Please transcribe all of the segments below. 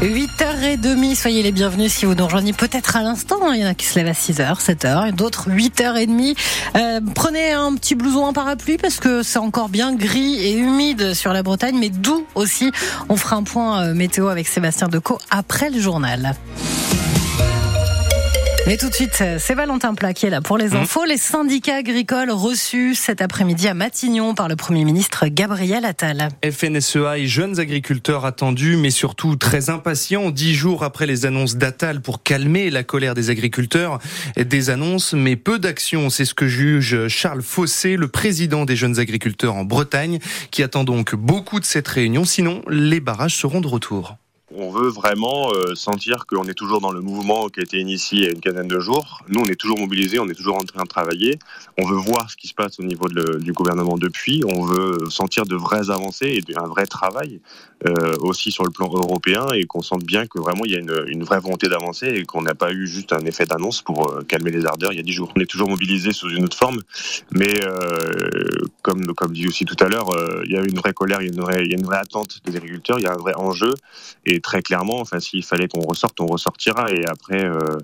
8h30, soyez les bienvenus si vous nous rejoignez peut-être à l'instant. Il y en a qui se lèvent à 6h, 7h, et d'autres 8h30. Euh, prenez un petit blouson, un parapluie parce que c'est encore bien gris et humide sur la Bretagne, mais doux aussi. On fera un point euh, météo avec Sébastien Decaux après le journal. Mais tout de suite, c'est Valentin Plat qui est là pour les mmh. infos. Les syndicats agricoles reçus cet après-midi à Matignon par le Premier ministre Gabriel Attal. FNSEA et jeunes agriculteurs attendus, mais surtout très impatients, dix jours après les annonces d'Attal pour calmer la colère des agriculteurs. Des annonces, mais peu d'actions. C'est ce que juge Charles Fossé, le président des jeunes agriculteurs en Bretagne, qui attend donc beaucoup de cette réunion. Sinon, les barrages seront de retour. On veut vraiment euh, sentir qu'on est toujours dans le mouvement qui a été initié il y a une quinzaine de jours. Nous, on est toujours mobilisés, on est toujours en train de travailler. On veut voir ce qui se passe au niveau du gouvernement depuis. On veut sentir de vraies avancées et un vrai travail euh, aussi sur le plan européen et qu'on sente bien que vraiment il y a une, une vraie volonté d'avancer et qu'on n'a pas eu juste un effet d'annonce pour euh, calmer les ardeurs il y a dix jours. On est toujours mobilisés sous une autre forme, mais comme, comme dit aussi tout à l'heure, il y a une vraie colère, il y a une vraie, il y a une vraie attente des agriculteurs, il y a un vrai enjeu et très clairement, enfin, s'il fallait qu'on ressorte, on ressortira. Et après, euh,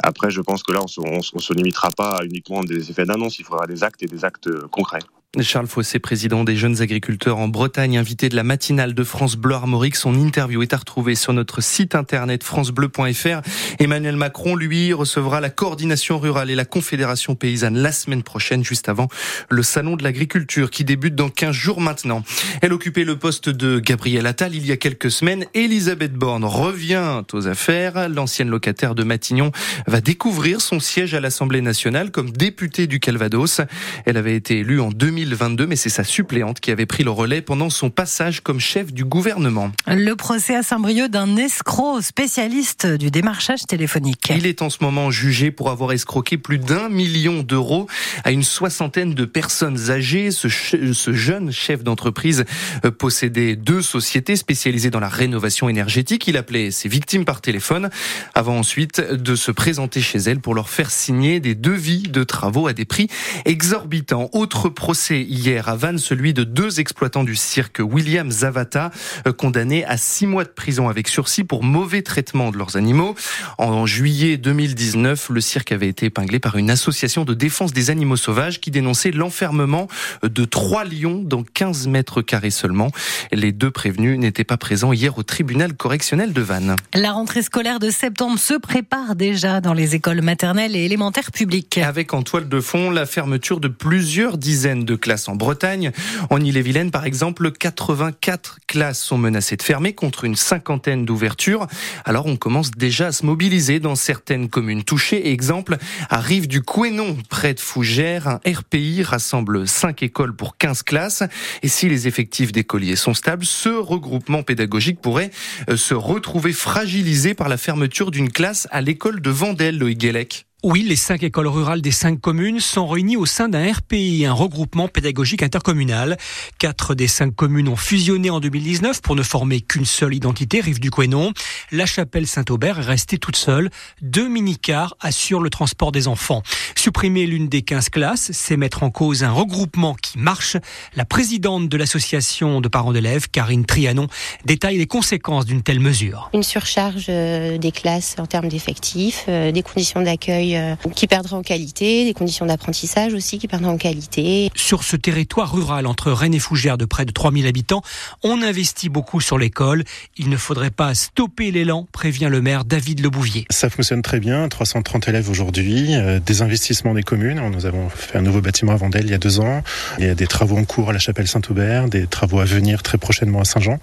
après, je pense que là, on ne se, limitera pas uniquement des effets d'annonce. Il faudra des actes et des actes concrets. Charles Fossé, président des jeunes agriculteurs en Bretagne, invité de la matinale de France Bleu Armorique. Son interview est à retrouver sur notre site internet francebleu.fr. Emmanuel Macron, lui, recevra la coordination rurale et la confédération paysanne la semaine prochaine, juste avant le salon de l'agriculture qui débute dans 15 jours maintenant. Elle occupait le poste de Gabriel Attal il y a quelques semaines. Elisabeth Borne revient aux affaires. L'ancienne locataire de Matignon va découvrir son siège à l'Assemblée nationale comme députée du Calvados. Elle avait été élue en 2000 2022, mais c'est sa suppléante qui avait pris le relais pendant son passage comme chef du gouvernement. Le procès à Saint-Brieuc d'un escroc spécialiste du démarchage téléphonique. Il est en ce moment jugé pour avoir escroqué plus d'un million d'euros à une soixantaine de personnes âgées. Ce, ce jeune chef d'entreprise euh, possédait deux sociétés spécialisées dans la rénovation énergétique. Il appelait ses victimes par téléphone avant ensuite de se présenter chez elles pour leur faire signer des devis de travaux à des prix exorbitants. Autre procès hier à Vannes, celui de deux exploitants du cirque, William Zavata, euh, condamnés à six mois de prison avec sursis pour mauvais traitement de leurs animaux. En juillet 2019, le cirque avait été épinglé par une association de défense des animaux sauvages qui dénonçait l'enfermement de trois lions dans 15 mètres carrés seulement. Les deux prévenus n'étaient pas présents hier au tribunal correctionnel de Vannes. La rentrée scolaire de septembre se prépare déjà dans les écoles maternelles et élémentaires publiques. Avec en toile de fond la fermeture de plusieurs dizaines de en Bretagne. En Ille-et-Vilaine, par exemple, 84 classes sont menacées de fermer contre une cinquantaine d'ouvertures. Alors on commence déjà à se mobiliser dans certaines communes touchées. Exemple, à Rive du Couénon, près de Fougères, un RPI rassemble 5 écoles pour 15 classes. Et si les effectifs d'écoliers sont stables, ce regroupement pédagogique pourrait euh, se retrouver fragilisé par la fermeture d'une classe à l'école de Vendel, Loïc. Oui, les cinq écoles rurales des cinq communes sont réunies au sein d'un RPI, un regroupement pédagogique intercommunal. Quatre des cinq communes ont fusionné en 2019 pour ne former qu'une seule identité, Rive du Couesnon. La chapelle Saint-Aubert est restée toute seule. Deux mini-cars assurent le transport des enfants. Supprimer l'une des 15 classes, c'est mettre en cause un regroupement qui marche. La présidente de l'association de parents d'élèves, Karine Trianon, détaille les conséquences d'une telle mesure. Une surcharge euh, des classes en termes d'effectifs, euh, des conditions d'accueil euh, qui perdra en qualité, des conditions d'apprentissage aussi qui perdront en qualité. Sur ce territoire rural entre Rennes et Fougères de près de 3000 habitants, on investit beaucoup sur l'école. Il ne faudrait pas stopper l'élan, prévient le maire David Lebouvier. Ça fonctionne très bien, 330 élèves aujourd'hui, euh, des investissements des communes. Nous avons fait un nouveau bâtiment à Vendelle il y a deux ans. Il y a des travaux en cours à la chapelle Saint-Aubert, des travaux à venir très prochainement à Saint-Jean.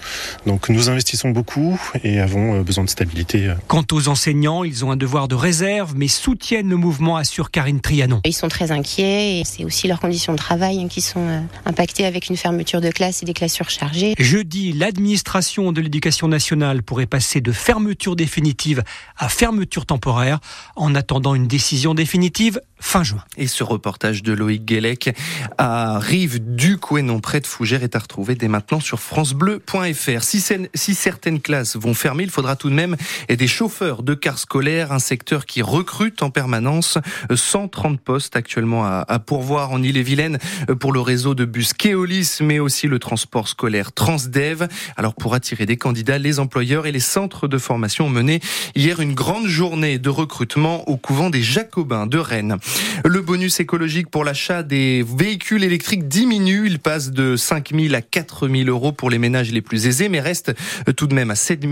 Donc nous investissons beaucoup et avons euh, besoin de stabilité. Quant aux enseignants, ils ont un devoir de réserve, mais soutiennent le mouvement, assure Karine Trianon. Ils sont très inquiets et c'est aussi leurs conditions de travail hein, qui sont euh, impactées avec une fermeture de classe et des classes surchargées. Jeudi, l'administration de l'éducation nationale pourrait passer de fermeture définitive à fermeture temporaire en attendant une décision définitive fin juin. Et ce reportage de Loïc Guélec à Rive du non près de Fougères est à retrouver dès maintenant sur francebleu.fr. Si, si certaines classes vont fermer, il faudra tout de même des chauffeurs de cars scolaires, un secteur qui recrute en permanence permanence. 130 postes actuellement à, pourvoir en Ille-et-Vilaine pour le réseau de bus Keolis, mais aussi le transport scolaire Transdev. Alors pour attirer des candidats, les employeurs et les centres de formation ont mené hier une grande journée de recrutement au couvent des Jacobins de Rennes. Le bonus écologique pour l'achat des véhicules électriques diminue. Il passe de 5 000 à 4 000 euros pour les ménages les plus aisés, mais reste tout de même à 7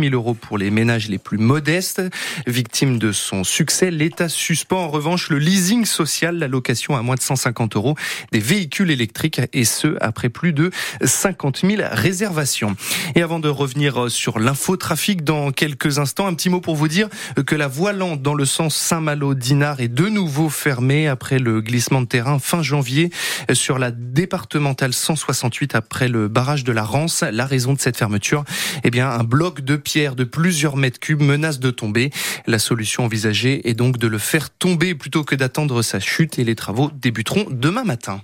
000 euros pour les ménages les plus modestes. Victime de son succès, l'État suspend en revanche le leasing social, la location à moins de 150 euros des véhicules électriques, et ce, après plus de 50 000 réservations. Et avant de revenir sur l'infotrafic dans quelques instants, un petit mot pour vous dire que la voie lente dans le sens Saint-Malo-Dinard est de nouveau fermée après le glissement de terrain fin janvier sur la départementale 168 après le barrage de la Rance. La raison de cette fermeture, eh bien, un bloc de pierre de plusieurs mètres cubes menace de tomber. La solution envisagée est donc de le faire tomber plutôt que d'attendre sa chute et les travaux débuteront demain matin.